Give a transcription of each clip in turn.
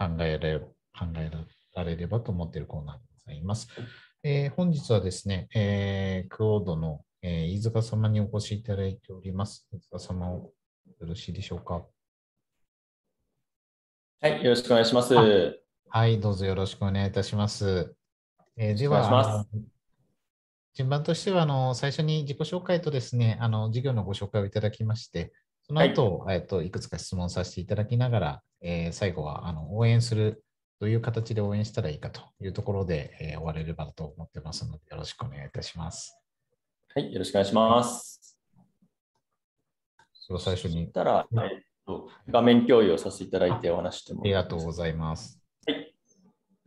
考えられ考えられればと思っているコーナーでございます。えー、本日はですね、えー、クオードの、えー、飯塚様にお越しいただいております。飯塚様、よろしいでしょうか？はい、よろしくお願いします。はい、どうぞよろしくお願いいたします。えー、では、順番としてはあの、最初に自己紹介とですね、あの授業のご紹介をいただきまして、その後、はい、えっといくつか質問させていただきながら、えー、最後はあの応援するどういう形で応援したらいいかというところで、えー、終われればと思ってますので、よろしくお願いいたします。はい、よろしくお願いします。それ最初に。たら、えっと、画面共有をさせていただいてお話してもありがとうございます。はい。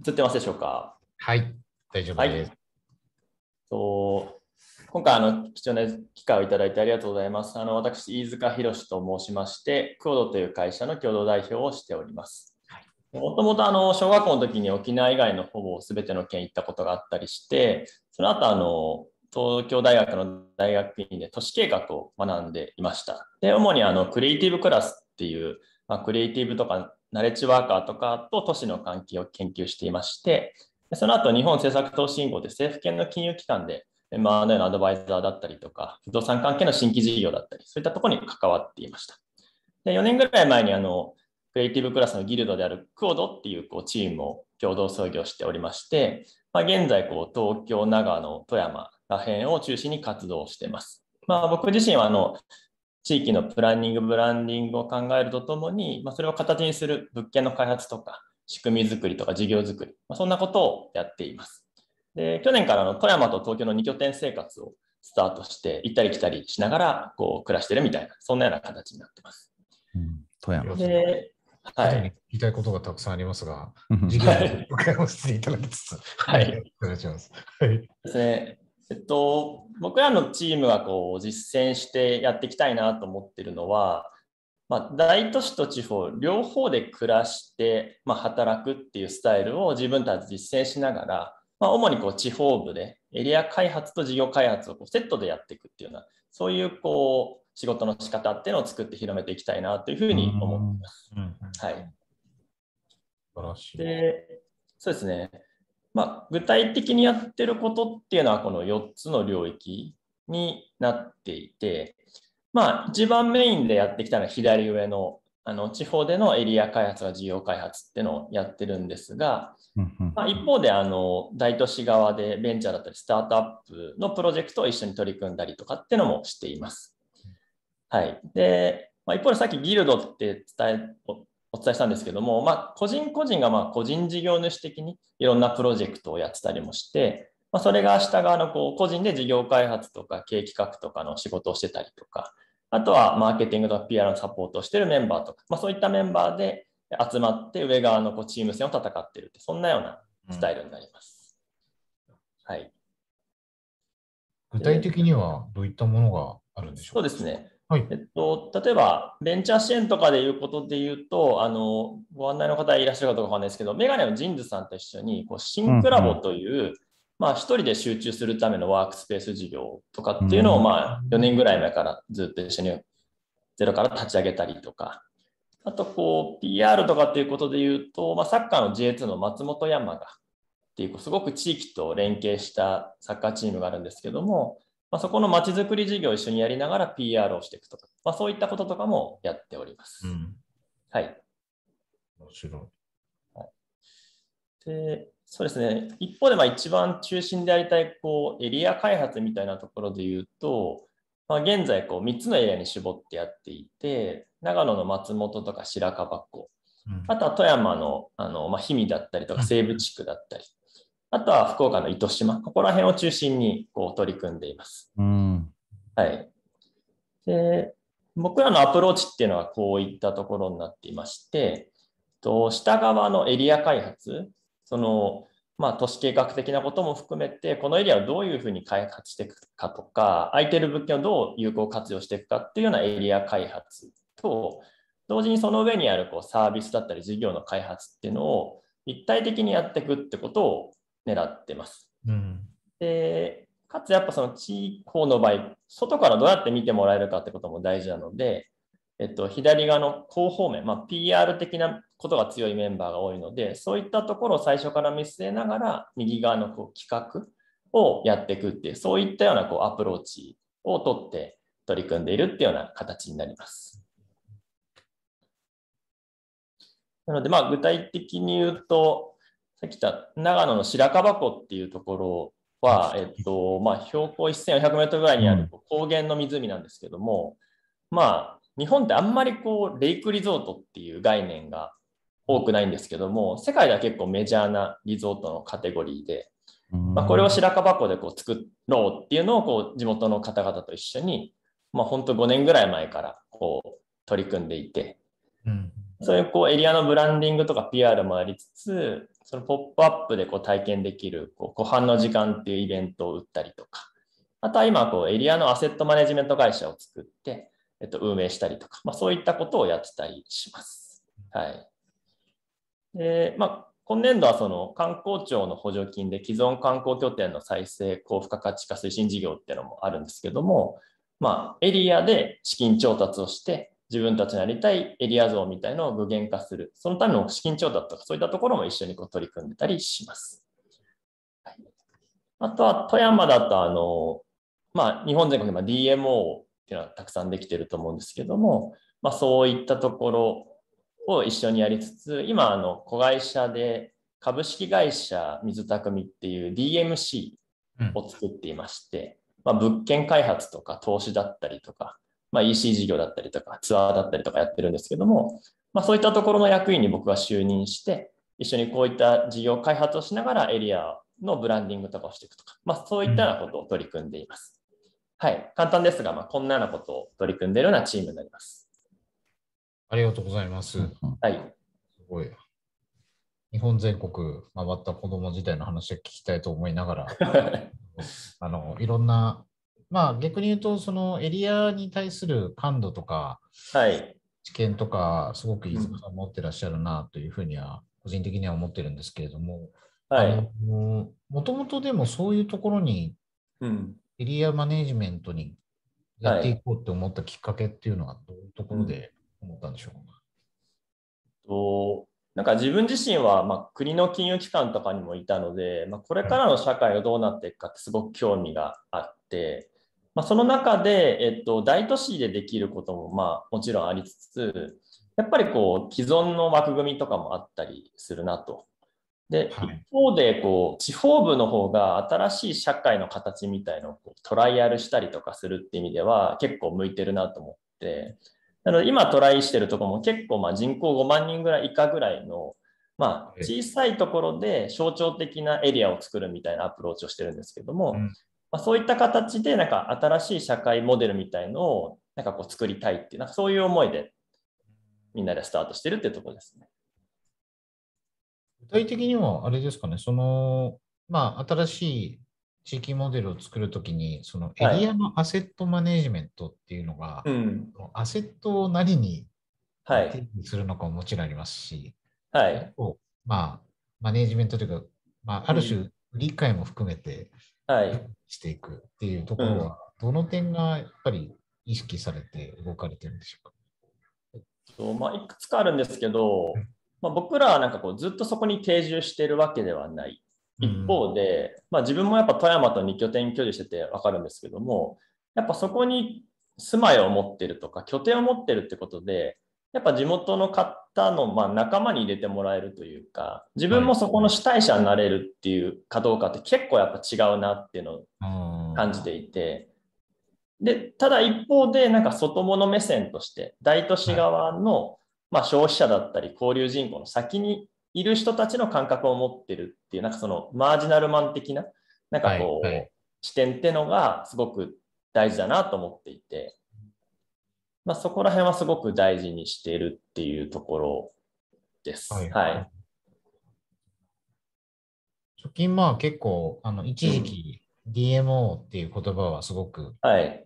映ってますでしょうか？はい、大丈夫です。はい、と今回あの、貴重な機会をいただいてありがとうございます。あの私、飯塚弘と申しまして、クオドという会社の共同代表をしております。もともと小学校の時に沖縄以外のほぼ全ての県行ったことがあったりして、その後あの東京大学の大学院で都市計画を学んでいました。で、主にあのクリエイティブクラスっていう、まあ、クリエイティブとかナレッジワーカーとかと都市の関係を研究していまして、その後日本政策投資銀行で政府系の金融機関で、まあ、のアドバイザーだったりとか、不動産関係の新規事業だったり、そういったところに関わっていました。で4年ぐらい前にあのクリエイティブクラスのギルドであるクオドっていうこうチームを共同創業しておりまして、まあ、現在こう東京、長野、富山ら辺を中心に活動しています。まあ、僕自身はあの地域のプランニング、ブランディングを考えるとともに、まあ、それを形にする物件の開発とか、仕組み作りとか事業作り、まあ、そんなことをやっています。で去年からの富山と東京の2拠点生活をスタートして、行ったり来たりしながらこう暮らしてるみたいな、そんなような形になってます。うん、富山ではい。言いたいことがたくさんありますが、授業を伺わせていただきつつ、はい。お願いします。はい。ですね。えっと、僕らのチームがこう実践してやっていきたいなと思ってるのは、まあ、大都市と地方両方で暮らして、まあ、働くっていうスタイルを自分たち実践しながら、まあ、主にこう地方部でエリア開発と事業開発をこうセットでやっていくっていうようなそういうこう仕事の仕方っていうのを作って広めていきたいなというふうに思っています。はい。素晴らしい。で、そうですね。まあ、具体的にやってることっていうのはこの4つの領域になっていて、まあ、一番メインでやってきたのは左上のあの地方でのエリア開発が事業開発っていうのをやってるんですが、まあ、一方であの大都市側でベンチャーだったりスタートアップのプロジェクトを一緒に取り組んだりとかっていうのもしています。はい。で、まあ、一方でさっきギルドって伝えお伝えしたんですけども、まあ、個人個人がま個人事業主的にいろんなプロジェクトをやってたりもして、まあ、それが下側のこう個人で事業開発とか経営企画とかの仕事をしてたりとか、あとはマーケティングとか PR のサポートをしているメンバーとか、まあ、そういったメンバーで集まって上側のこうチーム戦を戦っているって、そんなようなスタイルになります。うん、はい。具体的にはどういったものがあるんでしょう？かそうですね。はい、えっと、例えば、ベンチャー支援とかでいうことで言うと、あのご案内の方いらっしゃるかどうかわかんないですけど、メガネのジンズさんと一緒に、こうシンクラボという、まあ、一人で集中するためのワークスペース事業とかっていうのを、まあ、4年ぐらい前からずっと一緒にゼロから立ち上げたりとか、あと、こう、PR とかっていうことで言うと、まあ、サッカーの J2 の松本山がっていう、すごく地域と連携したサッカーチームがあるんですけども、まあ、そこのまちづくり事業を一緒にやりながら PR をしていくとか、まあ、そういったこととかもやっております。うん、はい。面白い。はい、でそうですね、一方でまあ一番中心でやりたいこうエリア開発みたいなところで言うと、まあ、現在こう3つのエリアに絞ってやっていて、長野の松本とか白樺湖、うん、あとは富山のあの、まあ、氷見だったりとか西部地区だったり、あとは福岡の糸島、ここら辺を中心にこう取り組んでいます。うん、はい。で、僕らのアプローチっていうのはこういったところになっていまして、と下側のエリア開発、その、まあ、都市計画的なことも含めて、このエリアをどういうふうに開発していくかとか、空いてる物件をどう有効活用していくかっていうようなエリア開発と、同時にその上にあるこうサービスだったり事業の開発っていうのを一体的にやっていくってことを狙ってます。うん、でかつやっぱその地方の場合、外からどうやって見てもらえるかってことも大事なので、えっと、左側の広報面、まあ、PR 的なことが強いメンバーが多いので、そういったところを最初から見据えながら、右側のこう企画をやっていくっていう、そういったようなこうアプローチをとって取り組んでいるっていうような形になります。なので、まあ、具体的に言うと、さっき言った長野の白樺湖っていうところは、えっとまあ、標高1400メートルぐらいにある高原の湖なんですけども、まあ、日本ってあんまりこうレイクリゾートっていう概念が多くないんですけども、世界では結構メジャーなリゾートのカテゴリーで、まあ、これを白樺湖でこう作ろうっていうのをこう地元の方々と一緒に、まあ、本当5年ぐらい前からこう取り組んでいて、そういうこうエリアのブランディングとか PR もありつつ、そのポップアップでこう体験できるこう湖畔の時間っていうイベントを売ったりとか、あとは今こうエリアのアセットマネジメント会社を作って、えっと、運営したりとか、まあ、そういったことをやってたりします。はい。で、まあ、今年度はその観光庁の補助金で既存観光拠点の再生、高付加価値化推進事業っていうのもあるんですけども、まあ、エリアで資金調達をして、自分たちのやりたいエリア像みたいのを具現化する。そのための資金調達とか、そういったところも一緒にこう取り組んでたりします。あとは、富山だと、あの、まあ、日本全国で DMO っていうのはたくさんできてると思うんですけども、まあ、そういったところを一緒にやりつつ、今、あの子会社で株式会社水匠っていう DMC を作っていまして、うん、まあ、物件開発とか投資だったりとか、まあ、EC 事業だったりとかツアーだったりとかやってるんですけども、まあ、そういったところの役員に僕が就任して、一緒にこういった事業開発をしながらエリアのブランディングとかをしていくとか、まあ、そういったようなことを取り組んでいます。はい、簡単ですが、まあ、こんなようなことを取り組んでいるようなチームになります。ありがとうございます。はい。すごい。日本全国回った子供時代の話を聞きたいと思いながら、あのいろんな、まあ逆に言うと、そのエリアに対する感度とか、はい、知見とか、すごく飯塚さん持ってらっしゃるなというふうには、個人的には思ってるんですけれども、はい、もともとでもそういうところに、うん、エリアマネジメントにやっていこうって思ったきっかけっていうのはどういうところで思ったんでしょうか、うん、となんか自分自身はま国の金融機関とかにもいたので、まあ、これからの社会がどうなっていくかってすごく興味があって、まあ、その中で、えっと、大都市でできることもまあもちろんありつつやっぱりこう既存の枠組みとかもあったりするなとで、はい、一方でこう地方部の方が新しい社会の形みたいのをこうトライアルしたりとかするっていう意味では結構向いてるなと思って。なので今トライしてるとこも結構まあ人口5万人ぐらい以下ぐらいのまあ小さいところで象徴的なエリアを作るみたいなアプローチをしてるんですけども、うん、まあ、そういった形でなんか新しい社会モデルみたいのをなんかこう作りたいっていうなんかそういう思いでみんなでスタートしてるっていうところですね。具体的には、あれですかね、その、まあ、新しい地域モデルを作るときに、そのエリアのアセットマネジメントっていうのが、はいうん、アセットを何に定義するのかももちろんありますし、はい、まあ、マネジメントというか、まあ、ある種、理解も含めて、していくっていうところは、どの点がやっぱり意識されて動かれてるんでしょうか？えっとまあ、いくつかあるんですけど、まあ、僕らはなんかこうずっとそこに定住してるわけではない。一方で、まあ、自分もやっぱ富山と2拠点居住してて分かるんですけども、やっぱそこに住まいを持ってるとか拠点を持ってるってことで、やっぱ地元の方のま仲間に入れてもらえるというか、自分もそこの主体者になれるっていうかどうかって結構やっぱ違うなっていうのを感じていて、で、ただ一方でなんか外物目線として大都市側のまあ、消費者だったり交流人口の先にいる人たちの感覚を持ってるっていう、なんかそのマージナルマン的な、なんかこう、はいはい、視点ってのがすごく大事だなと思っていて、まあ、そこら辺はすごく大事にしているっていうところです。はい、はい。貯金まあ結構、あの一時期 DMO っていう言葉はすごく、はい、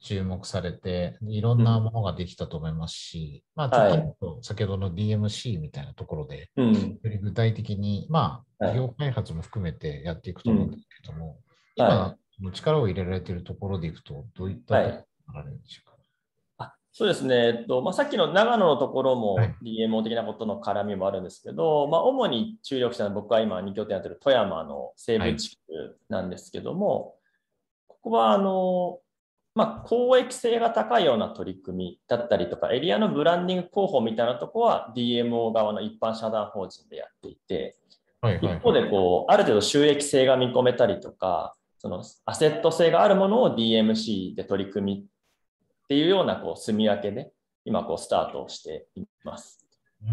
注目されて、いろんなものができたと思いますし、うん、まあ、ちょっと先ほどの DMC みたいなところで、はい、より具体的に、まあ、業開発も含めてやっていくと思うんですけども、今、力を入れられているところでいくと、どういったことがあるんでしょうか、あそうですね、えっとまあ、さっきの長野のところも DMO 的なことの絡みもあるんですけど、はい、まあ、主に注力したのは僕は今2拠点やってる富山の西部地区なんですけども、はい、ここはあの、まあ、公益性が高いような取り組みだったりとか、エリアのブランディング広報みたいなところは DMO 側の一般社団法人でやっていて、はいはいはい、一方でこう、ある程度収益性が見込めたりとか、そのアセット性があるものを DMC で取り組みっていうようなこう住み分けで今こうスタートをしています。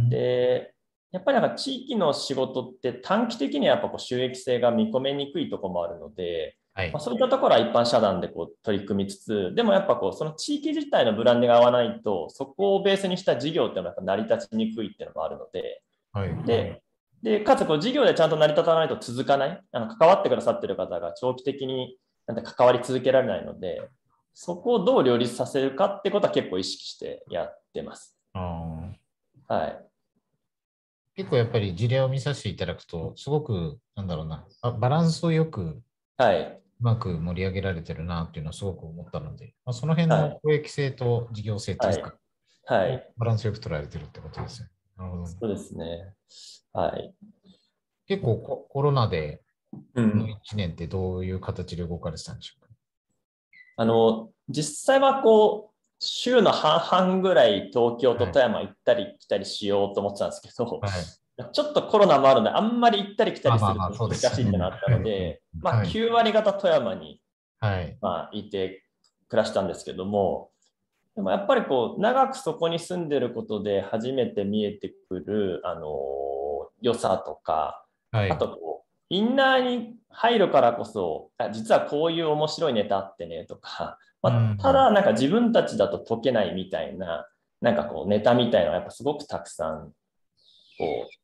でやっぱりなんか地域の仕事って短期的にはやっぱこう収益性が見込めにくいところもあるので、はい、まあ、そういったところは一般社団でこう取り組みつつ、でもやっぱこうその地域自体のブランディングが合わないと、そこをベースにした事業っていうのは成り立ちにくいっていうのもあるので、はい、ででかつこう事業でちゃんと成り立たないと続かない、あの関わってくださってる方が長期的になんて関わり続けられないので、そこをどう両立させるかってことは結構意識してやってます。はい、結構やっぱり事例を見させていただくと、すごく、なんだろうな、バランスをよく、はい、うまく盛り上げられてるなっていうのはすごく思ったので、まあ、その辺の公益性と事業性というか、はい、はい、バランスよく捉えられてるってことですよなるほど、そうですね。はい。結構コロナで、この1年ってどういう形で動かれてたんでしょうか、あの、実際はこう、週の半々ぐらい東京と富山行ったり来たりしようと思ってたんですけど、はい、ちょっとコロナもあるので、あんまり行ったり来たりすると難しいってなったので、まあ9割方富山に、はい。まあ、いて暮らしたんですけども、でもやっぱりこう長くそこに住んでることで初めて見えてくる、あの良さとか、はい、あとこうインナーに入るからこそあ実はこういう面白いネタあってねとか、まあ、ただなんか自分たちだと解けないみたいななんかこうネタみたいなのがやっぱすごくたくさんこう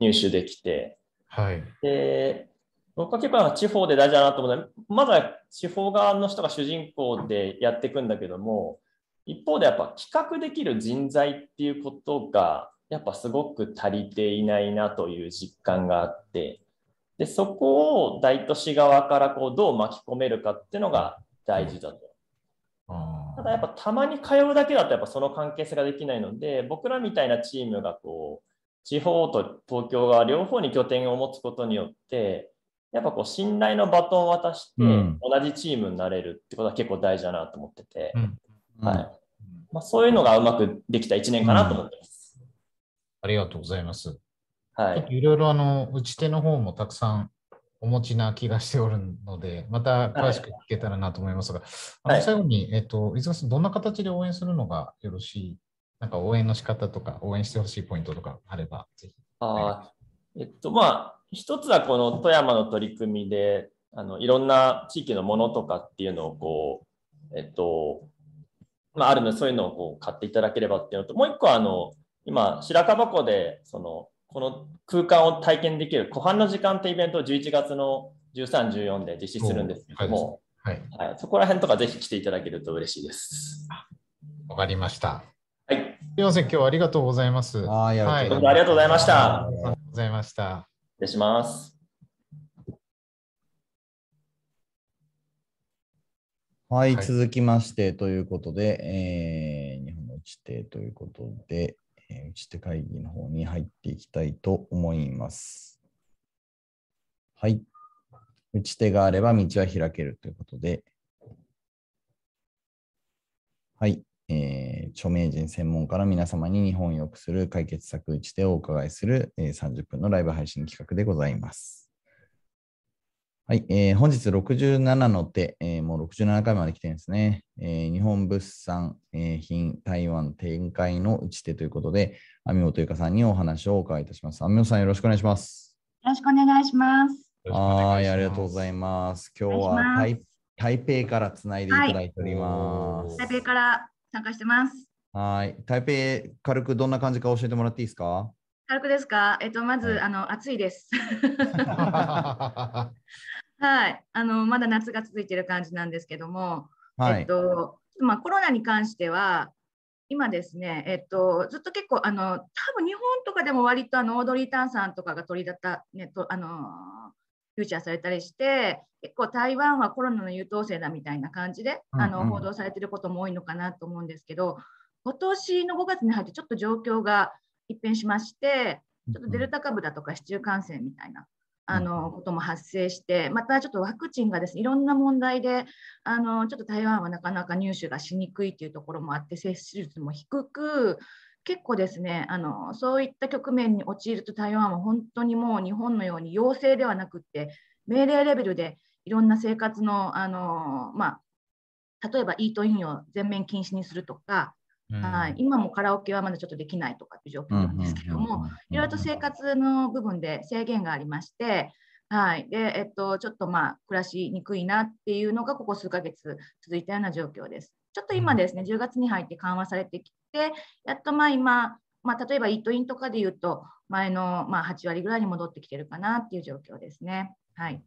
入手できて、はい、で僕は結構地方で大事だなと思うのはまずは地方側の人が主人公でやっていくんだけども一方でやっぱ企画できる人材っていうことがやっぱすごく足りていないなという実感があって。でそこを大都市側からこうどう巻き込めるかっていうのが大事だと。ただやっぱたまに通うだけだとやっぱその関係性ができないので僕らみたいなチームがこう地方と東京が両方に拠点を持つことによってやっぱこう信頼のバトンを渡して同じチームになれるってことは結構大事だなと思ってて、はい。まあ、そういうのがうまくできた1年かなと思ってます。うん、ありがとうございます。はい、いろいろあの打ち手の方もたくさんお持ちな気がしておるので、また詳しく聞けたらなと思いますが、はい、あの最後に、えっと、伊沢さん、どんな形で応援するのがよろしい、なんか応援の仕方とか、応援してほしいポイントとかあれば、ぜひ。あえっと、まあ、一つはこの富山の取り組みで、あのいろんな地域のものとかっていうのをこう、えっと、まあ、あるので、そういうのをこう買っていただければっていうのと、もう一個は、あの、今、白樺湖で、その、この空間を体験できる湖畔の時間ってイベントを11月の13、14で実施するんですけども、はい、はい、そこら辺とかぜひ来ていただけると嬉しいです。わかりました。みません、今日はありがとうございます。はい、ありがとうございました。ありがとうございました。失礼します。はい、続きましてということで、えー、日本の打ち手ということで、え打ち手会議の方に入っていきたいと思います。はい。打ち手があれば道は開けるということで、はい。えー、著名人専門家の皆様に日本を良くする解決策打ち手をお伺いする、えー、30分のライブ配信企画でございます。はい、えー、本日67の手、えー、もう67回まで来てるんですね。えー、日本物産、えー、品台湾展開の打ち手ということで、網本ゆかさんにお話をお伺いいたします。網本さん、よろしくお願いします。よろしくお願いします。はい、ありがとうございます。今日は台台北からつないでいただいております。はい、台北から参加してます。はい、台北、軽くどんな感じか教えてもらっていいですか？軽くですか？えっと、まず、はい、あの、暑いです。はい、あのまだ夏が続いている感じなんですけども、はい、えっとまあ、コロナに関しては、今ですね、えっと、ずっと結構、あの多分日本とかでも割とあのオードリー・タンさんとかが取り立た、ね、とあのフューチャーされたりして、結構台湾はコロナの優等生だみたいな感じで、あの報道されてることも多いのかなと思うんですけど、今年の5月に入ってちょっと状況が一変しまして、ちょっとデルタ株だとか市中感染みたいなあのことも発生して、またちょっとワクチンがですねいろんな問題であのちょっと台湾はなかなか入手がしにくいというところもあって、接種率も低く、結構ですねあのそういった局面に陥ると台湾は本当にもう日本のように要請ではなくって命令レベルでいろんな生活のあの、まあ、例えばイートインを全面禁止にするとか、はい、今もカラオケはまだちょっとできないとかっていう状況なんですけども、いろいろと生活の部分で制限がありまして、はいでえっと、ちょっとまあ暮らしにくいなっていうのがここ数ヶ月続いたような状況です。ちょっと今ですね、10月に入って緩和されてきて、やっとまあ今、まあ、例えばイートインとかで言うと、前のまあ8割ぐらいに戻ってきてるかなっていう状況ですね。はい。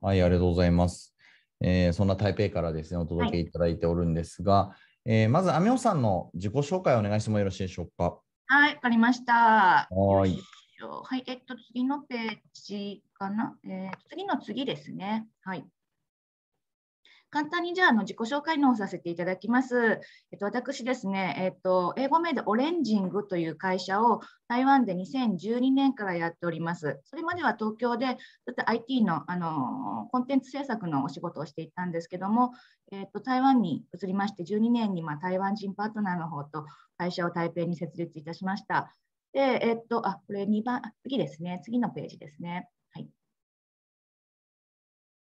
はい、ありがとうございます。えー、そんな台北からですね、お届けいただいておるんですが、はい、えー、まず、アミオさんの自己紹介をお願いしてもよろしいでしょうか？はい、わかりました。はい。はい、えっと、次のページかな？えー、次の次ですね。はい。簡単にじゃあの自己紹介のをさせていただきます。えっと、私ですね、えっと、英語名でオレンジングという会社を台湾で2012年からやっております。それまでは東京でずっと IT のあのコンテンツ制作のお仕事をしていたんですけども、えっと、台湾に移りまして12年にまあ台湾人パートナーの方と会社を台北に設立いたしました。で、えっと、あ、これ2番、次ですね、次のページですね。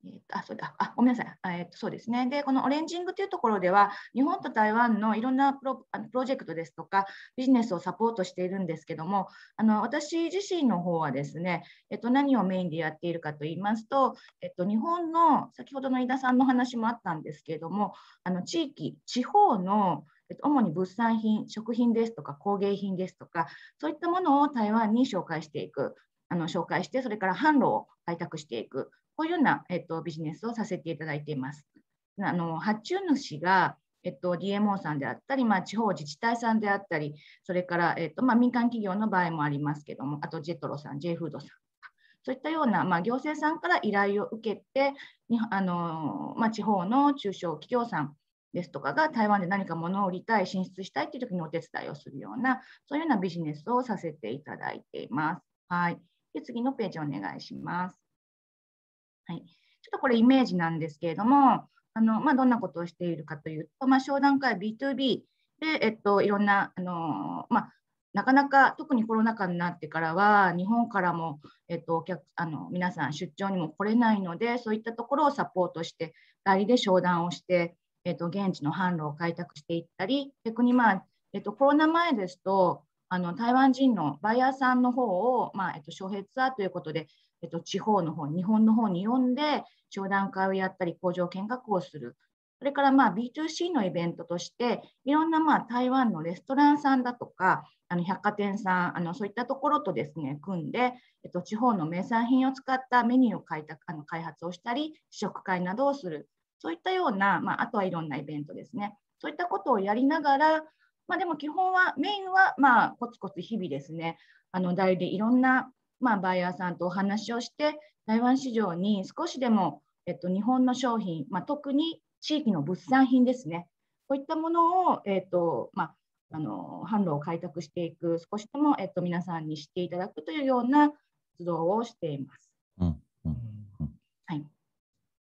えー、あ、そうだ、あ、ごめんなさい。えー、とそうですね。で、このオレンジングというところでは、日本と台湾のいろんなプロあのプロジェクトですとか、ビジネスをサポートしているんですけども、あの私自身の方はですね、えっと、何をメインでやっているかと言いますと、えっと、日本の、先ほどの井田さんの話もあったんですけれども、あの地域、地方の主に物産品、食品ですとか工芸品ですとか、そういったものを台湾に紹介していく、あの紹介して、それから販路を開拓していく、こういうような、えっと、ビジネスをさせていただいています。あの発注主が、えっと、DMO さんであったり、まあ、地方自治体さんであったり、それから、えっとまあ、民間企業の場合もありますけども、あとジェトロさん、J フードさん、そういったような、まあ、行政さんから依頼を受けて、あのまあ、地方の中小企業さんですとかが台湾で何か物を売りたい、進出したいという時にお手伝いをするような、そういうようなビジネスをさせていただいています。はい。で次のページお願いします。はい、ちょっとこれイメージなんですけれども、あのまあ、どんなことをしているかというと、まあ、商談会 B2B で、えっと、いろんな、あのまあ、なかなか特にコロナ禍になってからは、日本からも、えっと、お客あの皆さん出張にも来れないので、そういったところをサポートして、代理で商談をして、えっと、現地の販路を開拓していったり、逆に、まあえっと、コロナ前ですと、あの台湾人のバイヤーさんの方を、まあえっと、招聘ツアーということで、えっと、地方の方、日本の方に呼んで、商談会をやったり、工場見学をする。それからまあ B2C のイベントとして、いろんなまあ台湾のレストランさんだとか、あの百貨店さん、あのそういったところとですね、組んで、えっと、地方の名産品を使ったメニューを開拓あの開発をしたり、試食会などをする。そういったような、まあ、あとはいろんなイベントですね。そういったことをやりながら、まあ、でも基本は、メインはまあコツコツ日々ですね、あの代理でいろんなまあ、バイヤーさんとお話をして、台湾市場に少しでも、えっと、日本の商品、まあ、特に地域の物産品ですね、こういったものを、えっとまあ、あの販路を開拓していく、少しでも、えっと、皆さんに知っていただくというような活動をしています。うんうんうん、はい、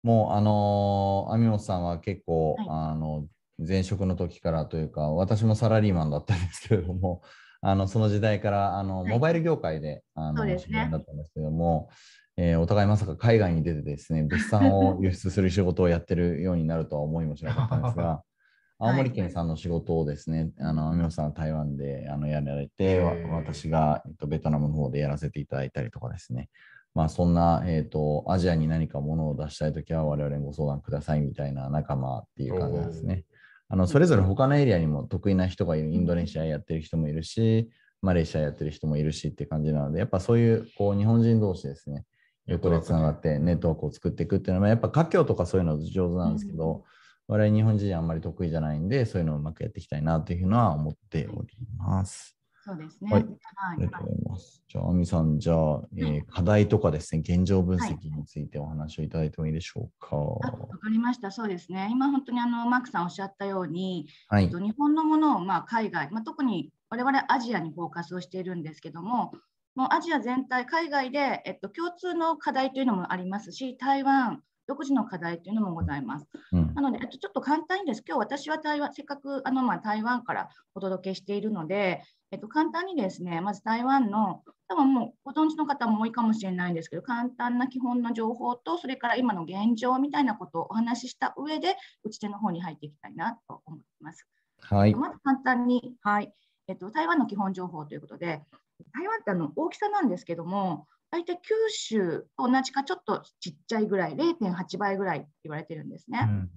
もう、あの網本さんは結構、はい、あの前職の時からというか、私もサラリーマンだったんですけれども、あのその時代からあの、モバイル業界であの、ね、知り合いだったんですけども、えー、お互いまさか海外に出てですね、物産を輸出する仕事をやってるようになるとは思いもしなかったんですが、青森県さんの仕事をですね、あの、アミオさんは台湾であのやられて、私が、えっと、ベトナムの方でやらせていただいたりとかですね、まあ、そんな、えーと、アジアに何かものを出したいときは我々にご相談くださいみたいな仲間っていう感じですね。あのそれぞれ他のエリアにも得意な人がいる、インドネシアやってる人もいるし、マレーシアやってる人もいるしって感じなので、やっぱそういうこう日本人同士ですね、横でつながってネットワークを作っていくっていうのは、やっぱ華僑とかそういうの上手なんですけど、うん、我々日本人あんまり得意じゃないんで、そういうのをうまくやっていきたいなというのは思っております。そうですね。はい。ありがとうございます。じゃあ、亜美さん、じゃあ、えー、課題とかですね、現状分析についてお話をいただいてもいいでしょうか？わ、かりました。そうですね。今、本当にあのマークさんおっしゃったように、はい、えっと、日本のものをまあ海外、まあ、特に我々アジアにフォーカスをしているんですけども、もうアジア全体、海外で、えっと、共通の課題というのもありますし、台湾、独自の課題というのもございます。うん、なので、えっと、ちょっと簡単にです。今日私は台湾、せっかくあの、まあ、台湾からお届けしているので、えっと、簡単にですね、まず台湾の、多分もうご存知の方も多いかもしれないんですけど、簡単な基本の情報と、それから今の現状みたいなことをお話しした上で、打ち手の方に入っていきたいなと思います。はい、まず簡単に、はいえっと、台湾の基本情報ということで、台湾ってあの大きさなんですけども、大体九州と同じかちょっとちっちゃいぐらい、0.8倍ぐらいって言われてるんですね。うん。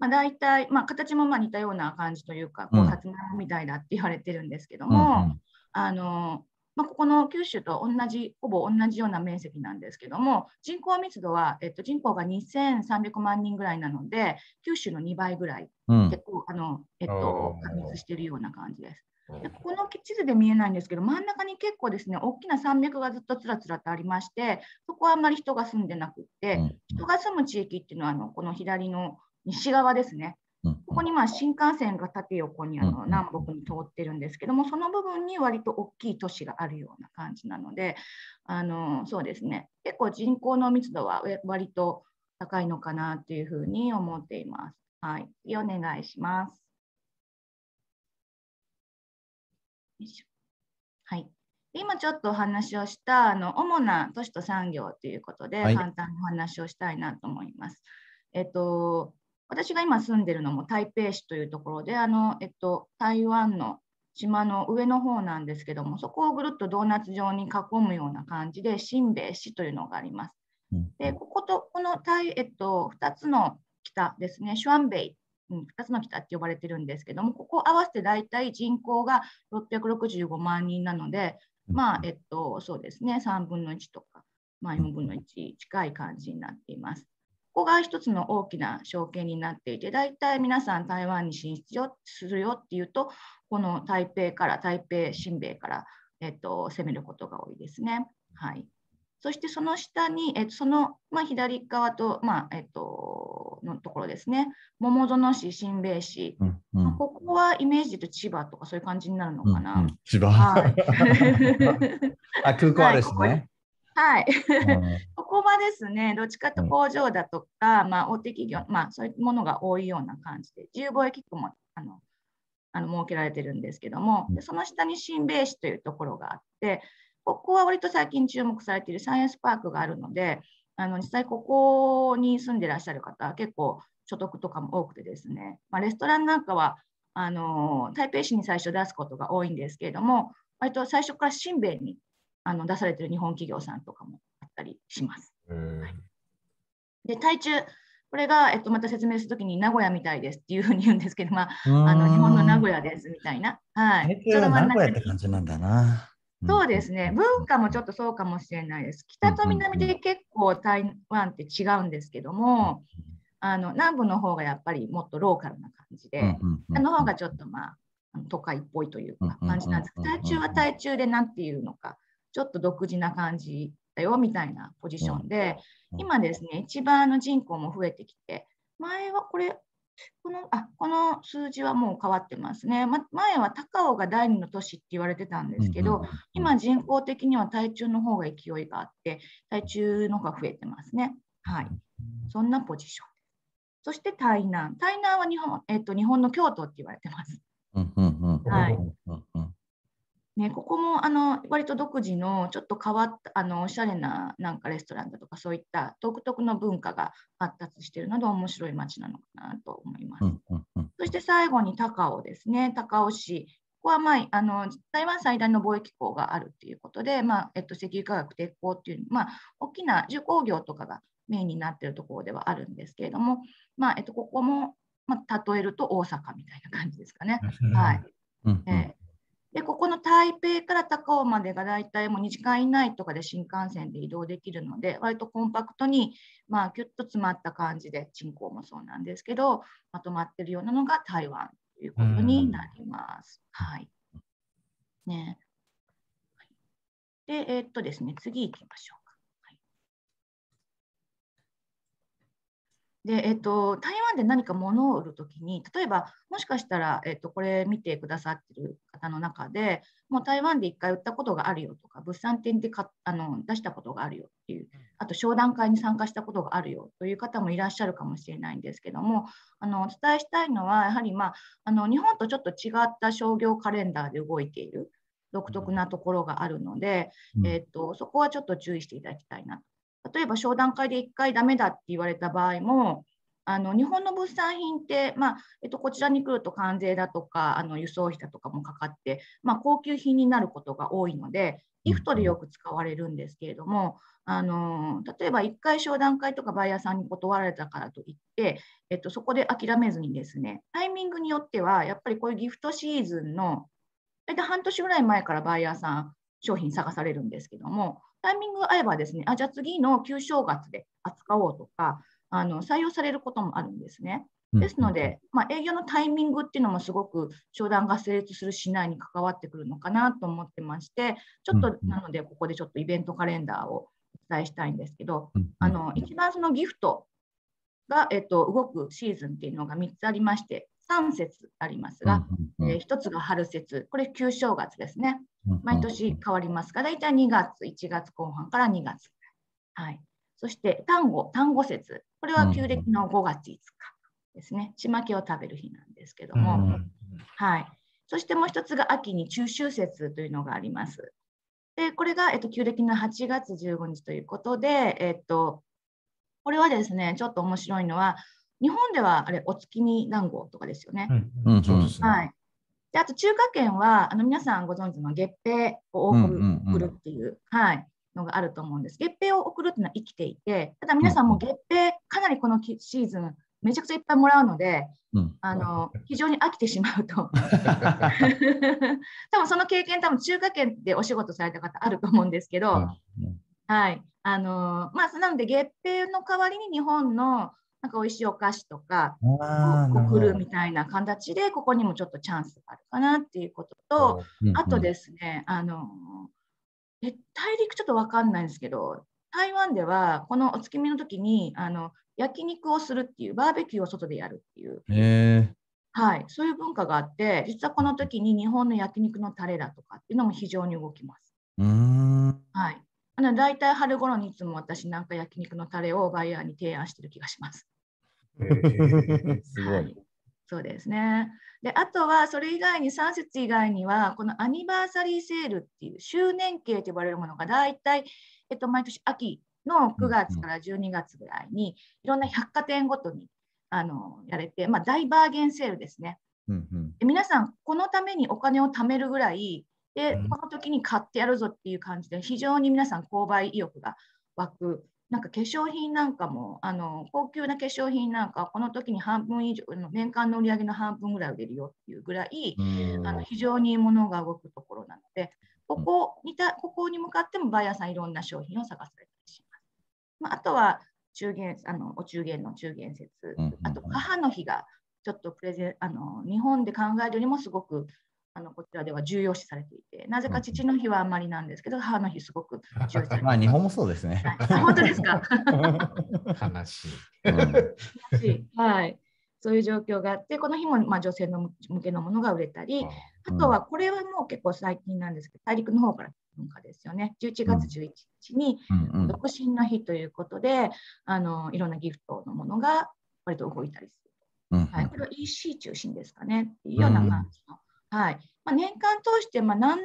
まあ、大体、まあ、形もまあ似たような感じというか、こうさつまいもみたいだって言われてるんですけども、うん、あのまあ、ここの九州と同じ、ほぼ同じような面積なんですけども、人口密度は、えっと、人口が2300万人ぐらいなので、九州の2倍ぐらい、うん、結構あの、えっと、過密しているような感じです。でここの地図で見えないんですけど、真ん中に結構ですね、大きな山脈がずっとつらつらとありまして、そこはあんまり人が住んでなくって、うん、人が住む地域っていうのは、あのこの左の西側ですね。ここにまあ新幹線が縦横にあの南北に通ってるんですけども、その部分に割と大きい都市があるような感じなので、あのそうですね、結構人口の密度は割と高いのかなっていうふうに思っています。はい、次お願いします。はい。今ちょっとお話をしたあの主な都市と産業ということで、簡単にお話をしたいなと思います。えっと、私が今住んでるのも台北市というところで、あのえっと、台湾の島の上の方なんですけども、そこをぐるっとドーナツ状に囲むような感じで、新米市というのがあります。で、こことこの台、えっと、2つの北ですね、シュアンベイうん、2つの北って呼ばれてるんですけども、ここ合わせて大体人口が665万人なので、まあ、えっと、そうですね、3分の1とか、まあ、4分の1近い感じになっています。ここが一つの大きな証券になっていて、大体皆さん台湾に進出するよっていうと、この台北から、台北、新米から、えっと、攻めることが多いですね。はい。そしてその下に、えっと、その、まあ、左側と、まあえっと、のところですね、桃園市、新米市、うんうん、ここはイメージで千葉とかそういう感じになるのかな。うんうん、千葉、はい、あ空港あるですね。はい、ここはですね、どっちかと工場だとか、まあ、大手企業、まあ、そういうものが多いような感じで、自由貿易区もあのあの設けられてるんですけども、でその下に新米市というところがあって、ここは割と最近注目されているサイエンスパークがあるので、あの実際ここに住んでらっしゃる方は結構所得とかも多くてですね、まあ、レストランなんかはあの台北市に最初出すことが多いんですけれども、割と最初から新米にあの出されている日本企業さんとかもあったりします。はい、で台中これが、えっと、また説明するときに名古屋みたいですっていうふうに言うんですけど、まあ、あの日本の名古屋ですみたいな。はい。ちょうど名古屋って感じなんだな。そうですね、文化もちょっとそうかもしれないです。北と南で結構台湾って違うんですけども、あの南部の方がやっぱりもっとローカルな感じで、あの方がちょっとまあ都会っぽいというか感じなんです。けど、台中は台中で何ていうのか、ちょっと独自な感じだよみたいなポジションで、今ですね、一番の人口も増えてきて、前はこれ、このあこの数字はもう変わってますね。ま、前は高尾が第二の都市って言われてたんですけど、今人口的には台中の方が勢いがあって、台中の方が増えてますね。はい。そんなポジションそして台南。台南は日本,、えっと、日本の京都って言われてます。はい。ね、ここもあの割と独自のちょっと変わったあのおしゃれななんかレストランだとかそういった独特の文化が発達しているので面白い街なのかなと思います。そして最後に高尾ですね、高尾市。ここは、まあ、あの台湾最大の貿易港があるということで、まあえっと、石油化学鉄鋼っていう、まあ、大きな重工業とかがメインになっているところではあるんですけれども、まあえっと、ここも、まあ、例えると大阪みたいな感じですかね。はい。えーで、ここの台北から高尾までが大体もう2時間以内とかで新幹線で移動できるので、割とコンパクトに、まあ、キュッと詰まった感じで、人口もそうなんですけど、まとまってるようなのが台湾ということになります。はい。ね、で、えー、っとですね、次行きましょう。で、えっと、台湾で何か物を売るときに、例えば、もしかしたら、えっと、これ見てくださってる方の中で、もう台湾で一回売ったことがあるよとか、物産展でかあの出したことがあるよっていう、あと商談会に参加したことがあるよという方もいらっしゃるかもしれないんですけども、あのお伝えしたいのは、やはり、まあ、あの日本とちょっと違った商業カレンダーで動いている独特なところがあるので、えっと、そこはちょっと注意していただきたいな例えば商談会で1回ダメだって言われた場合も、あの日本の物産品って、まあえっと、こちらに来ると関税だとかあの輸送費だとかもかかって、まあ、高級品になることが多いので、ギフトでよく使われるんですけれども、あの例えば1回商談会とかバイヤーさんに断られたからといって、えっと、そこで諦めずにですね、タイミングによっては、やっぱりこういうギフトシーズンの大体半年ぐらい前からバイヤーさん、商品探されるんですけども、タイミングが合えばですね、あ、じゃあ次の旧正月で扱おうとか、あの採用されることもあるんですね。ですので、まあ、営業のタイミングっていうのもすごく商談が成立するしないに関わってくるのかなと思ってまして、ちょっとなので、ここでちょっとイベントカレンダーをお伝えしたいんですけど、あの一番そのギフトが、えっと、動くシーズンっていうのが3つありまして、3節ありますが、えー、1つが春節、これ旧正月ですね。毎年変わりますが、大体2月、1月後半から2月。はい、そして単語、単語節、これは旧暦の5月5日ですね。ちまきを食べる日なんですけども、はい。そしてもう一つが秋に中秋節というのがあります。で、これが、えっと、旧暦の8月15日ということで、えっと、これはですね、ちょっと面白いのは、日本ではあれ、お月見団子とかですよね。うん、そうですね。はい。であと中華圏はあの皆さんご存知の月餅を送るっていう、はい、のがあると思うんです。月餅を送るっていうのは生きていて、ただ皆さんも月餅かなりこのシーズンめちゃくちゃいっぱいもらうので、うん、あの非常に飽きてしまうと 多分その経験多分中華圏でお仕事された方あると思うんですけど、うん、はいあのまあなので月餅の代わりに日本のなんか美味しいお菓子とか送るみたいな形でここにもちょっとチャンスがあるかなっていうことと、あとですねあのえ大陸ちょっと分かんないんですけど台湾ではこのお月見の時にあの焼肉をするっていうバーベキューを外でやるっていう、はい、そういう文化があって実はこの時に日本の焼肉のタレだとかっていうのも非常に動きます。はい、あの大体春頃にいつも私なんか焼肉のタレをバイヤーに提案してる気がします。すごい。そうですね。で、あとはそれ以外に3節以外には、このアニバーサリーセールっていう周年慶と呼ばれるものが大体、えっと、毎年秋の9月から12月ぐらいに、いろんな百貨店ごとにあのやれて、まあ、大バーゲンセールですね。うんうん、で皆さん、このためにお金を貯めるぐらいで、この時に買ってやるぞっていう感じで、非常に皆さん、購買意欲が湧く。なんか化粧品なんかもあの高級な化粧品なんかこの時に半分以上の年間の売り上げの半分ぐらい売れるよっていうぐらいあの非常に物が動くところなのでここにたここに向かってもバイヤーさんいろんな商品を探されたりします。まあ、あとは中元あのお中元の中元節。あと母の日がちょっとプレゼンあの日本で考えるよりもすごくあのこちらでは重要視されていて、なぜか父の日はあんまりなんですけど、母の日すごく重要視されていて。まあ日本もそうですね。はい、本当ですか？悲しい。悲しい。はい。そういう状況があって、この日もまあ女性の向けのものが売れたり、あとはこれはもう結構最近なんですけど、大陸の方から文化ですよね。11月11日に独身の日ということで、あのいろんなギフトのものが割と動いたりする。はい、これは EC 中心ですかね？っていうような感じのはい。まあ、年間通してまあなん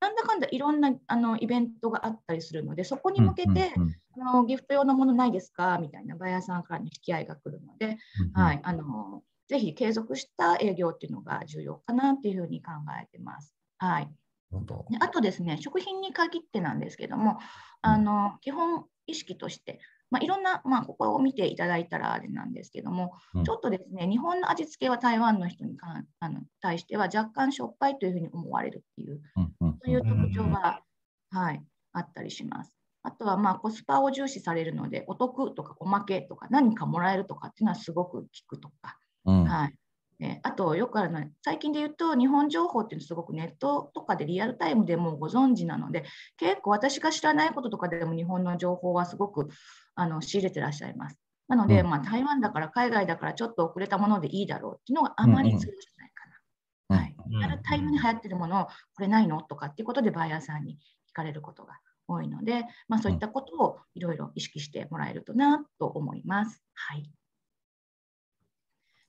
なんだかんだいろんなあのイベントがあったりするので、そこに向けて、あのギフト用のものないですか？みたいなバイヤーさんからの引き合いが来るので、はい、あのぜひ継続した営業っていうのが重要かなっていうふうに考えてます。はい、あとですね、食品に限ってなんですけども、あの基本意識として、まあ、いろんな、まあ、ここを見ていただいたらあれなんですけども、うん、ちょっとですね、日本の味付けは台湾の人にかあの対しては若干しょっぱいというふうに思われるっていう、そういう特徴が、はい、あったりします。あとはまあコスパを重視されるので、お得とかおまけとか何かもらえるとかっていうのはすごく効くとか、うん、はい、えあとよくあるのは最近で言うと日本情報っていうのはすごくネットとかでリアルタイムでもご存知なので結構私が知らないこととかでも日本の情報はすごくあの仕入れてらっしゃいます。なので、うん、まあ、台湾だから海外だからちょっと遅れたものでいいだろうっていうのがあまり通じないかな。はい、リアルタイムに流行ってるものをこれないの？とかっていうことでバイヤーさんに聞かれることが多いので、まあ、そういったことをいろいろ意識してもらえるとなと思います。はい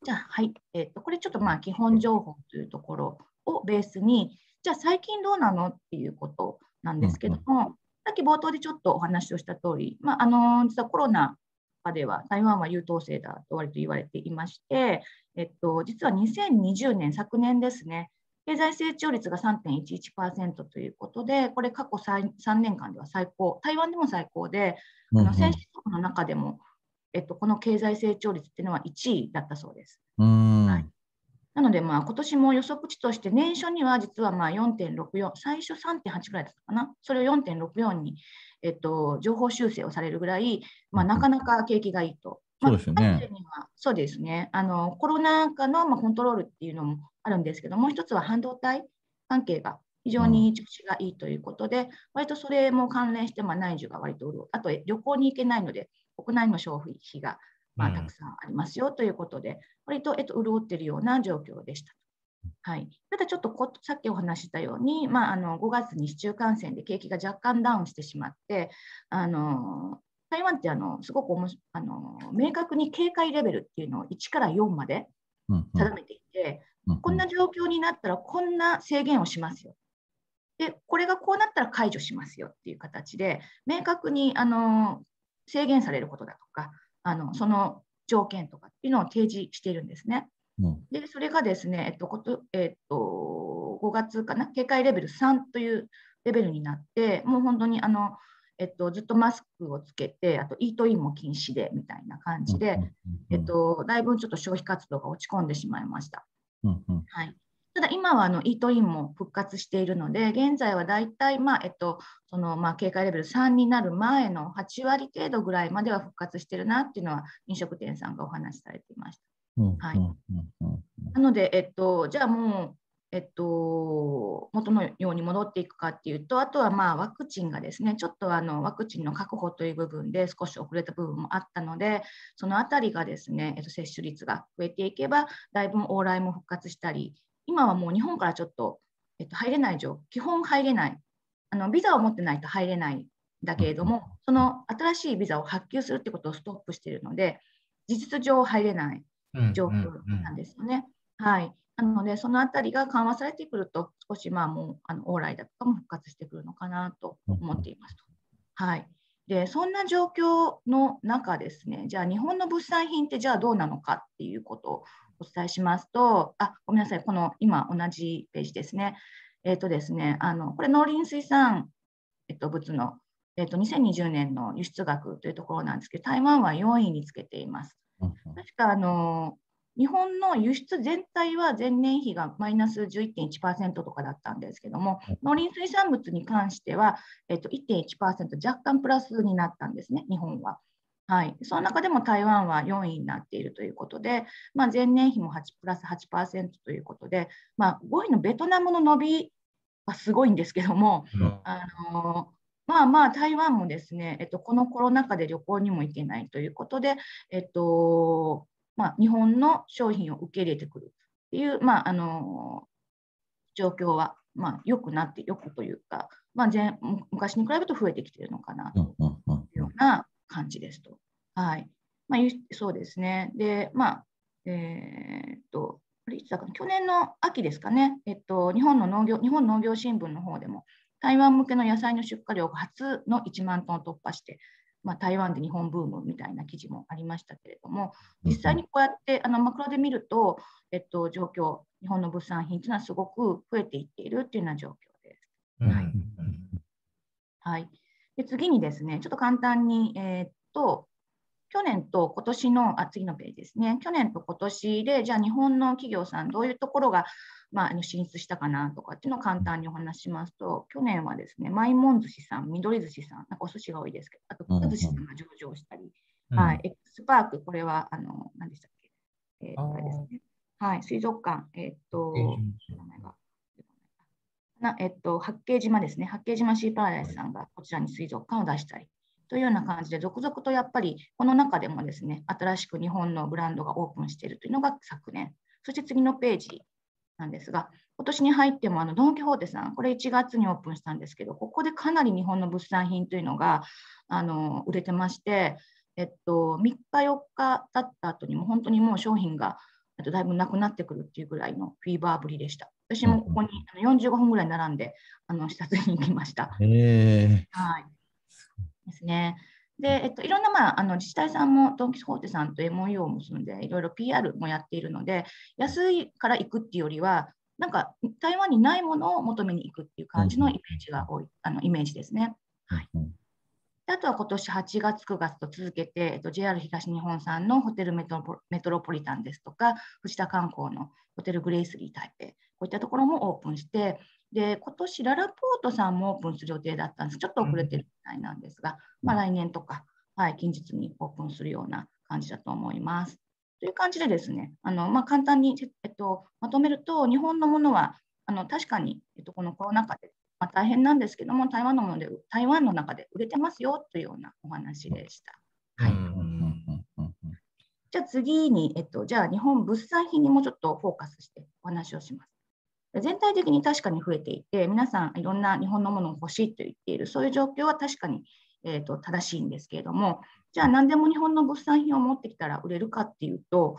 じゃあ、はい。えっ、ー、と、これちょっとまあ基本情報というところをベースに、じゃあ最近どうなのっていうことなんですけども、うんうん、さっき冒頭でちょっとお話をした通り、まあ、あの実はコロナ禍では台湾は優等生だと割と言われていまして、えっと、実は2020年、昨年ですね、経済成長率が3.11%ということで、これ過去 3, 3年間では最高、台湾でも最高で、あの先進国の中でもえっと、この経済成長率っていうのは1位だったそうです。はい、なので、まあ、今年も予測値として年初には実はまあ4.64、最初3.8ぐらいだったかな、それを4.64に、えっと、情報修正をされるぐらい、まあ、なかなか景気がいいと。そうですね。そうですねあのコロナ禍のまあコントロールっていうのもあるんですけどもう一つは半導体関係が非常に調子がいいということで、うん、割とそれも関連して、まあ、内需が割と潤う。あと旅行に行けないので、国内の消費費がまあたくさんありますよということで、割と、えっと、潤っているような状況でした。はい、ただちょっとこさっきお話したように、まあ、あの5月に市中感染で景気が若干ダウンしてしまって、あの台湾ってあのすごくあの明確に警戒レベルっていうのを1から4まで定めていて、うんうん、こんな状況になったらこんな制限をしますよ。で、これがこうなったら解除しますよっていう形で、明確にあの制限されることだとか、あのその条件とかっていうのを提示しているんですね。うん、で、それがですね、えっとことえっと、5月かな、警戒レベル3というレベルになって、もう本当にあの、えっと、ずっとマスクをつけて、あとイートインも禁止でみたいな感じで、えっと、だいぶちょっと消費活動が落ち込んでしまいました。うんうん、はい、ただ今はあのイートインも復活しているので、現在はだいたい、まあえっとそのまあ、警戒レベル3になる前の8割程度ぐらいまでは復活しているなっていうのは、飲食店さんがお話しされていました。はい、なので、えっと、じゃあもう、えっと、元のように戻っていくかっていうと、あとはまあワクチンがですね、ちょっとあのワクチンの確保という部分で少し遅れた部分もあったので、そのあたりがですね、えっと、接種率が増えていけば、だいぶ往来も復活したり、今はもう日本からちょっと、えっと、入れない状基本入れないあのビザを持ってないと入れないんだけれども、その新しいビザを発給するってことをストップしているので、事実上入れない状況なんですよね。はい。なので、そのあたりが緩和されてくると、少しまあもうあの往来だとかも復活してくるのかなと思っていますと。はい。で、そんな状況の中ですね、じゃあ日本の物産品ってじゃあどうなのかっていうことお伝えしますと、あ、ごめんなさい、この今同じページですね。えっ、ー、とですね、あの、これ農林水産、えっと、物の、えっと、2020年の輸出額というところなんですけど、台湾は4位につけています。確か、あの、日本の輸出全体は前年比がマイナス11.1%とかだったんですけども、農林水産物に関しては、えっと、1.1%若干プラスになったんですね、日本は。はい、その中でも台湾は4位になっているということで、まあ、前年比も8プラス8%ということで、まあ、5位のベトナムの伸びはすごいんですけども、うん、あのまあまあ台湾もですね、えっと、このコロナ禍で旅行にも行けないということで、えっとまあ、日本の商品を受け入れてくるっていう、まあ、あの状況は、まあ、良くなってよくというか、まあ前、昔に比べると増えてきているのかなというような感じですと。はい。まあ、そうですね。で、まあ、えー、っと、いつだか去年の秋ですかね、えっと、日本の農業、日本農業新聞の方でも、台湾向けの野菜の出荷量が初の1万トン突破して、まあ、台湾で日本ブームみたいな記事もありましたけれども、実際にこうやってあのマクロで見ると、えっと、状況、日本の物産品というのはすごく増えていっているというような状況です。はい、はいで次にですね、ちょっと簡単に、えー、っと、去年と今年の、あ、次のページですね。去年と今年で、じゃあ日本の企業さん、どういうところが、まあ、進出したかなとかっていうのを簡単にお話しますと、去年はですね、マイモン寿司さん、緑寿司さん、なんかお寿司が多いですけど、あと、寿司さんが上場したり、うん、はい、エクスパーク、これは、あの、何でしたっけ、えー、これですね。はい、水族館、えっと、名前がなえっと、八景島ですね、八景島シーパラダイスさんがこちらに水族館を出したりというような感じで、続々とやっぱりこの中でもですね、新しく日本のブランドがオープンしているというのが昨年、そして次のページなんですが、今年に入ってもあのドン・キホーテさん、これ1月にオープンしたんですけど、ここでかなり日本の物産品というのがあの売れてまして、えっと、3日、4日経った後にも本当にもう商品がだいぶなくなってくるっていうぐらいのフィーバーぶりでした。私もここに45分ぐらい並んで、あの視察に行きました。えー、はい。ですね。で、えっと、いろんな、まあ、あの自治体さんもドン・キホーテさんと MOU を結んで、いろいろ PR もやっているので、安いから行くっていうよりは、なんか台湾にないものを求めに行くっていう感じのイメージが多い、あのイメージですね。はい、であとは今年8月、9月と続けて、えっと、JR 東日本さんのホテルメトロポリタンですとか、藤田観光のホテルグレイスリー台北、こういったところもオープンして、で今年ララポートさんもオープンする予定だったんです。ちょっと遅れてるみたいなんですが、まあ、来年とか、はい、近日にオープンするような感じだと思います。という感じでですね、あのまあ、簡単に、えっと、まとめると、日本のものはあの確かに、えっと、このコロナ禍で、まあ、大変なんですけども、台湾のもので台湾の中で売れてますよというようなお話でした。はい、じゃあ次に、えっと、じゃあ日本物産品にもちょっとフォーカスしてお話をします。全体的に確かに増えていて、皆さんいろんな日本のものを欲しいと言っている、そういう状況は確かに、えーと、正しいんですけれども、じゃあ何でも日本の物産品を持ってきたら売れるかっていうと、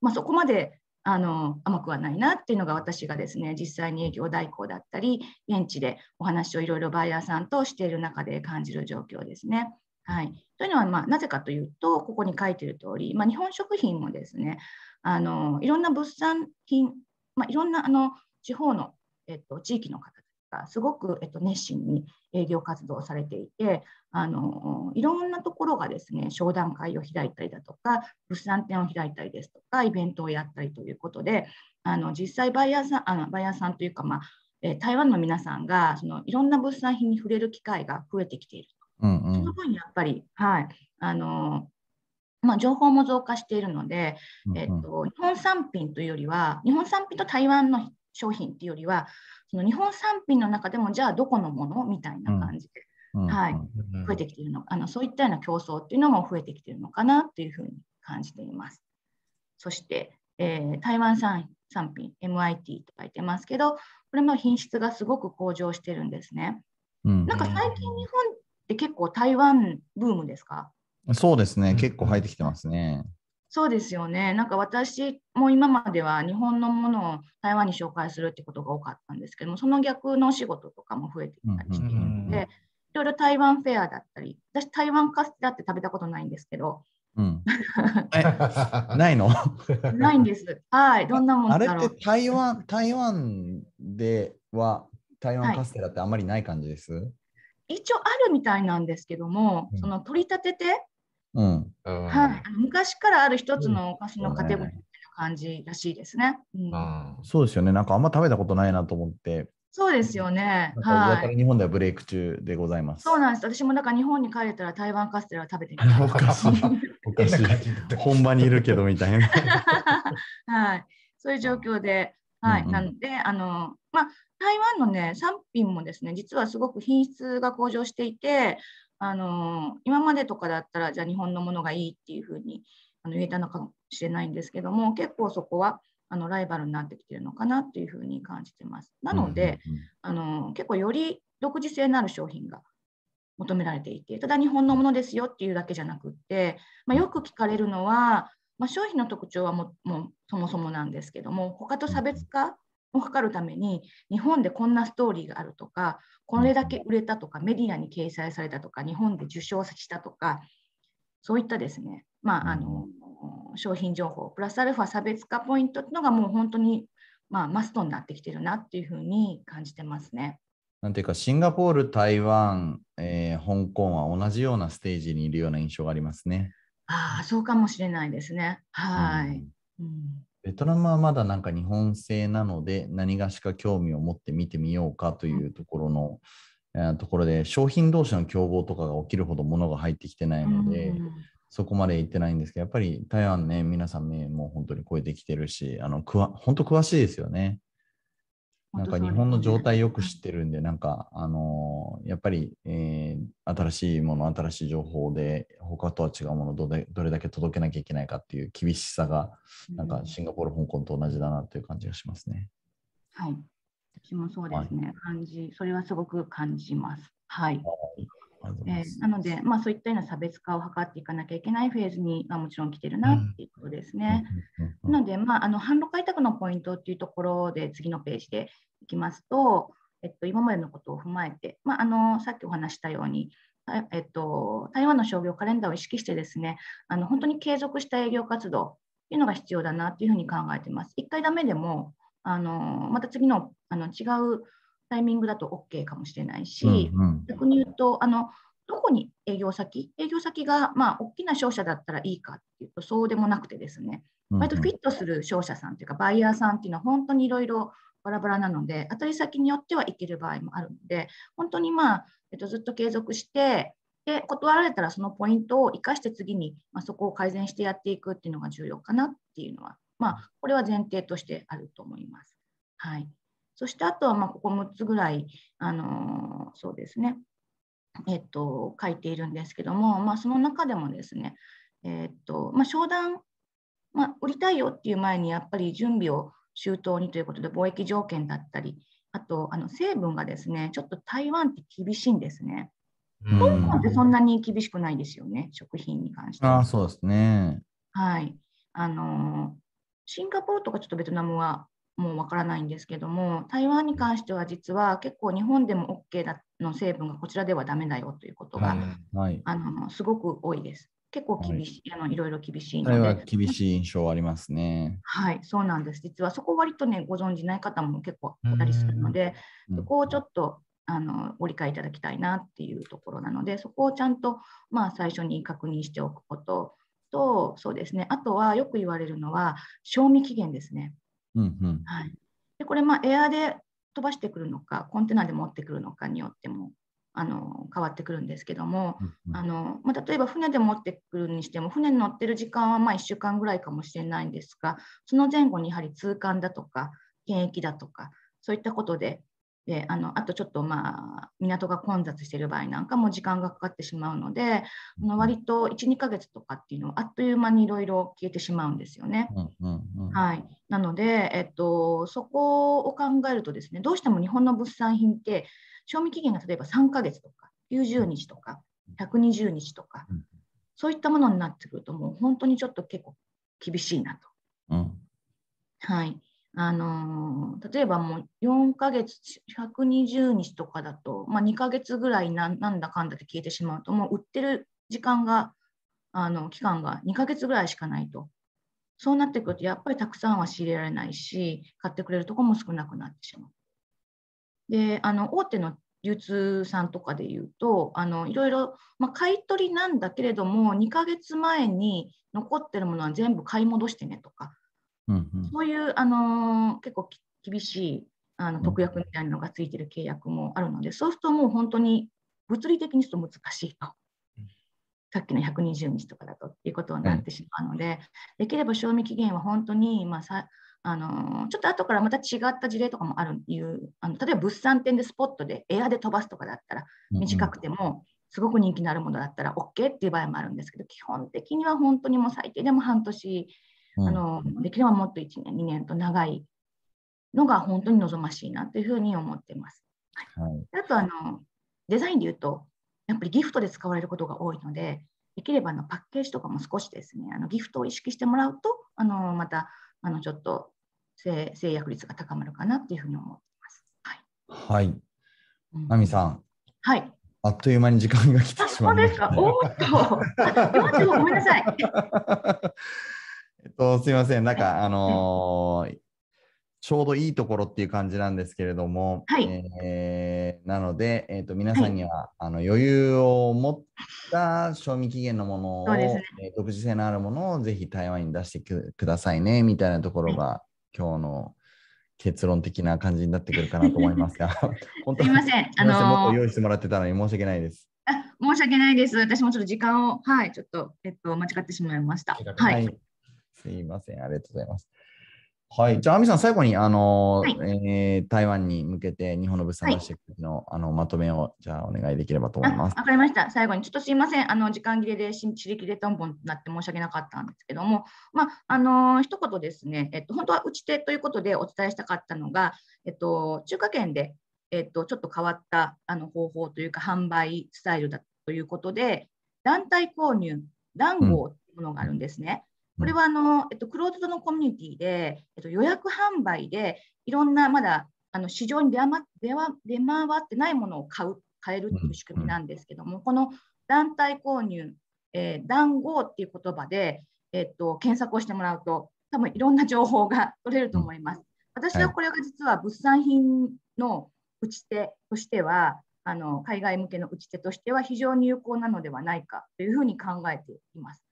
まあ、そこまであの甘くはないなっていうのが私がですね実際に営業代行だったり現地でお話をいろいろバイヤーさんとしている中で感じる状況ですね。はい、というのは、まあ、なぜかというとここに書いている通り、まあ、日本食品もですねあのいろんな物産品、まあ、いろんなあの地方の、えっと、地域の方がすごく、えっと、熱心に営業活動をされていてあのいろんなところがですね商談会を開いたりだとか物産展を開いたりですとかイベントをやったりということであの実際バイヤーさんあのバイヤーさんというか、まあえー、台湾の皆さんがそのいろんな物産品に触れる機会が増えてきていると。うんうん、その分やっぱり、はい。あのまあ、情報も増加しているので、えっと、日本産品というよりは日本産品と台湾の商品っていうよりはその日本産品の中でもじゃあどこのものみたいな感じで、うん、はい、増えてきているのあのそういったような競争っていうのも増えてきているのかなというふうに感じています。そして、えー、台湾産産品 MIT と書いてますけどこれも品質がすごく向上してるんですね。うん、なんか最近日本って結構台湾ブームですか？そうですね、結構入ってきてますね。そうですよね。なんか私も今までは日本のものを台湾に紹介するってことが多かったんですけども、その逆の仕事とかも増えてきたりしているので、いろいろ台湾フェアだったり、私台湾カステラって食べたことないんですけど、うん、ないの？ないんです。はい、どんなもんあれって台湾台湾では台湾カステラってあんまりない感じです、はい、一応あるみたいなんですけども、うん、その取り立ててうん、はい、昔からある一つのお菓子のカテゴリーな感じらしいですね。うん、そうですよね。なんかあんま食べたことないなと思って。そうですよね。はい。日本ではブレイク中でございます。そうなんです。私もだから日本に帰れたら台湾カステラ食べてみたい。おかしい。おかしい。本場にいるけどみたいな。はい。そういう状況で、はい。うんうん、なので、あの、まあ、台湾のね、産品もですね、実はすごく品質が向上していて、あの今までとかだったらじゃあ日本のものがいいっていうふうにあの言えたのかもしれないんですけども結構そこはあのライバルになってきてるのかなっていうふうに感じてます。なので、あの結構より独自性のある商品が求められていてただ日本のものですよっていうだけじゃなくって、まあ、よく聞かれるのは、まあ、商品の特徴はももそもそもなんですけども他と差別化を図るために日本でこんなストーリーがあるとかこれだけ売れたとかメディアに掲載されたとか日本で受賞したとかそういったですね、まあ、あの商品情報プラスアルファ差別化ポイントっていうのがもう本当に、まあ、マストになってきてるなっていうふうに感じてますね。なんていうかシンガポール、台湾、えー、香港は同じようなステージにいるような印象がありますね。ああ、そうかもしれないですね。はい。うん、うんベトナムはまだなんか日本製なので何がしか興味を持って見てみようかというところの、えー、ところで商品同士の競合とかが起きるほど物が入ってきてないので、そこまで行ってないんですけど、やっぱり台湾ね、皆さんね、もう本当に超えてきてるし、あのくわ本当詳しいですよね。なんか日本の状態よく知ってるんで、なんか、あのー、やっぱり、えー、新しいもの、新しい情報で、他とは違うものどれ、どれだけ届けなきゃいけないかっていう厳しさが、なんかシンガポール、香港と同じだなという感じがしますね。はい。私もそうですね、はい、感じ、それはすごく感じます。はい。えー、なので、まあ、そういったような差別化を図っていかなきゃいけないフェーズに、まあ、もちろん来てるなっていうことですね。なので、まあ、あの販路開拓のポイントっていうところで次のページでいきますと、えっと、今までのことを踏まえて、まあ、あのさっきお話したように、えっと、台湾の商業カレンダーを意識してですね、あの本当に継続した営業活動っていうのが必要だなというふうに考えています。1回ダメでも、あのまた次のあの違うタイミングだと OK かもしれないし、うんうん、逆に言うとあの、どこに営業先、営業先が、まあ、大きな商社だったらいいかっていうと、そうでもなくてですね、割とフィットする商社さんというか、バイヤーさんっていうのは本当にいろいろバラバラなので、当たり先によってはいける場合もあるので、本当にまあ、えっと、ずっと継続して、で、断られたらそのポイントを生かして次に、まあ、そこを改善してやっていくっていうのが重要かなっていうのは、まあ、これは前提としてあると思います。はい。そしてあとは、まあ、ここ6つぐらい、あのー、そうですね、えっと、書いているんですけども、まあ、その中でもですね、えっと、まあ、商談、まあ、売りたいよっていう前に、やっぱり準備を周到にということで、貿易条件だったり、あと、あの成分がですね、ちょっと台湾って厳しいんですね。香港ってそんなに厳しくないですよね、食品に関しては。あそうですね。はい。あの、シンガポールとかちょっとベトナムはもうわからないんですけども、台湾に関しては実は結構日本でも OK だの成分がこちらではダメだよということが、はい、あのすごく多いです。結構厳しい、はい、あのいろいろ厳しいので。は厳しい印象ありますね。はい、そうなんです。実はそこ割とね、ご存じない方も結構いたりするので、そこをちょっとあのご理解いただきたいなっていうところなので、そこをちゃんと、まあ、最初に確認しておくことと、そうですね、あとはよく言われるのは、賞味期限ですね。うんうん、はい、でこれ、まあ、エアで飛ばしてくるのか、コンテナで持ってくるのかによってもあの変わってくるんですけども、あのまあ、例えば船で持ってくるにしても、船に乗ってる時間はま1週間ぐらいかもしれないんですが、その前後にやはり通関だとか、検疫だとか、そういったことでであのあとちょっとまあ港が混雑している場合なんかも時間がかかってしまうので、あの割と1、2ヶ月とかっていうのはあっという間にいろいろ消えてしまうんですよね。はい、なので、えっと、そこを考えるとですね、どうしても日本の物産品って賞味期限が例えば3ヶ月とか90日とか120日とか、そういったものになってくるともう本当にちょっと結構厳しいなと。うん、はいあの例えばもう4ヶ月、120日とかだと、まあ、2ヶ月ぐらいなんだかんだで消えてしまうと、もう売ってる時間が、あの期間が2ヶ月ぐらいしかないと。そうなってくると、やっぱりたくさんは仕入れられないし、買ってくれるとこも少なくなってしまう。で、あの大手の流通さんとかでいうと、あのいろいろ、ま、買い取りなんだけれども、2ヶ月前に残ってるものは全部買い戻してねとか、うんうん、そういう、あの結構厳しいあの特約みたいなのがついてる契約もあるので、そうするともう本当に物理的にすると難しいと。さっきの120日とかだとっていうことになってしまうので、できれば賞味期限は本当に、まあ、さあのちょっと後からまた違った事例とかもあるいうあの例えば物産展でスポットでエアで飛ばすとかだったら短くてもすごく人気のあるものだったら OK っていう場合もあるんですけど基本的には本当にもう最低でも半年あのできればもっと1年、2年と長いのが本当に望ましいなというふうに思っています。はい、あとあの、デザインで言うと、やっぱりギフトで使われることが多いので、できればあのパッケージとかも少しですね、あのギフトを意識してもらうと、あのまたあのちょっと制約率が高まるかなというふうに思っています。はい。はい。さん。はい。あっという間に時間が来てしまいました、ね。おっと、ごめんなさい。えっと、すみません、なんか、あのー、ちょうどいいところっていう感じなんですけれども、はい、えー、なので、えーと、皆さんには、はい、あの余裕を持った賞味期限のものを、ね、えー、独自性のあるものをぜひ台湾に出してくださいねみたいなところが、はい、今日の結論的な感じになってくるかなと思いますが、本当すみません、あのー、もっと用意してもらってたのに申し訳ないです。あ申し訳ないです。私もちょっと時間を、はい、ちょっと、えっと、間違ってしまいました。はい、はい。すいません、ありがとうございます。はい。じゃあ、亜美さん、最後に、あの、はい、えー、台湾に向けて日本の物産出しての、はい、あのまとめを、じゃあ、お願いできればと思います。わかりました。最後に、ちょっとすいません。あの、時間切れで、しり切れとんぼになって申し訳なかったんですけども、まあ、あの、一言ですね、えっと、本当は打ち手ということでお伝えしたかったのが、えっと、中華圏で、えっと、ちょっと変わったあの方法というか、販売スタイルだということで、団体購入、談合というものがあるんですね。うんこれはあの、えっと、クローズドのコミュニティで、えっと、予約販売でいろんなまだあの市場に出回出出回ってないものを買う買えるという仕組みなんですけども、この団体購入、えー、談合っていう言葉で、えっと、検索をしてもらうと、多分いろんな情報が 取れると思います。私はこれが実は物産品の打ち手としては、あの海外向けの打ち手としては非常に有効なのではないかというふうに考えています。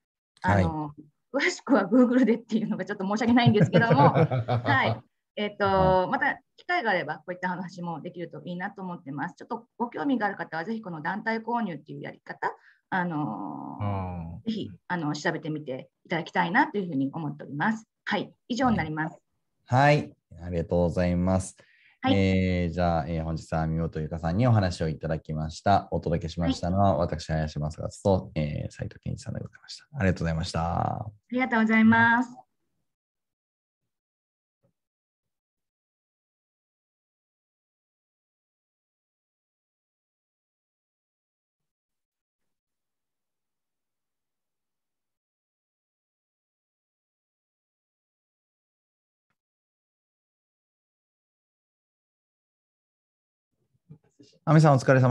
あの、はい詳しくは Google でっていうのがちょっと申し訳ないんですけども、はい。えっ、ー、と、また機会があればこういった話もできるといいなと思ってます。ちょっとご興味がある方はぜひこの団体購入っていうやり方、あのー、ぜひあの調べてみていただきたいなというふうに思っております。はい、以上になります。はい、ありがとうございます。はい、えー、じゃあ、えー、本日は見事ゆかさんにお話をいただきました。お届けしましたのは、はい、私、林正勝と、えー、斉藤健一さんでございました。ありがとうございました。ありがとうございます。アミさんお疲れ様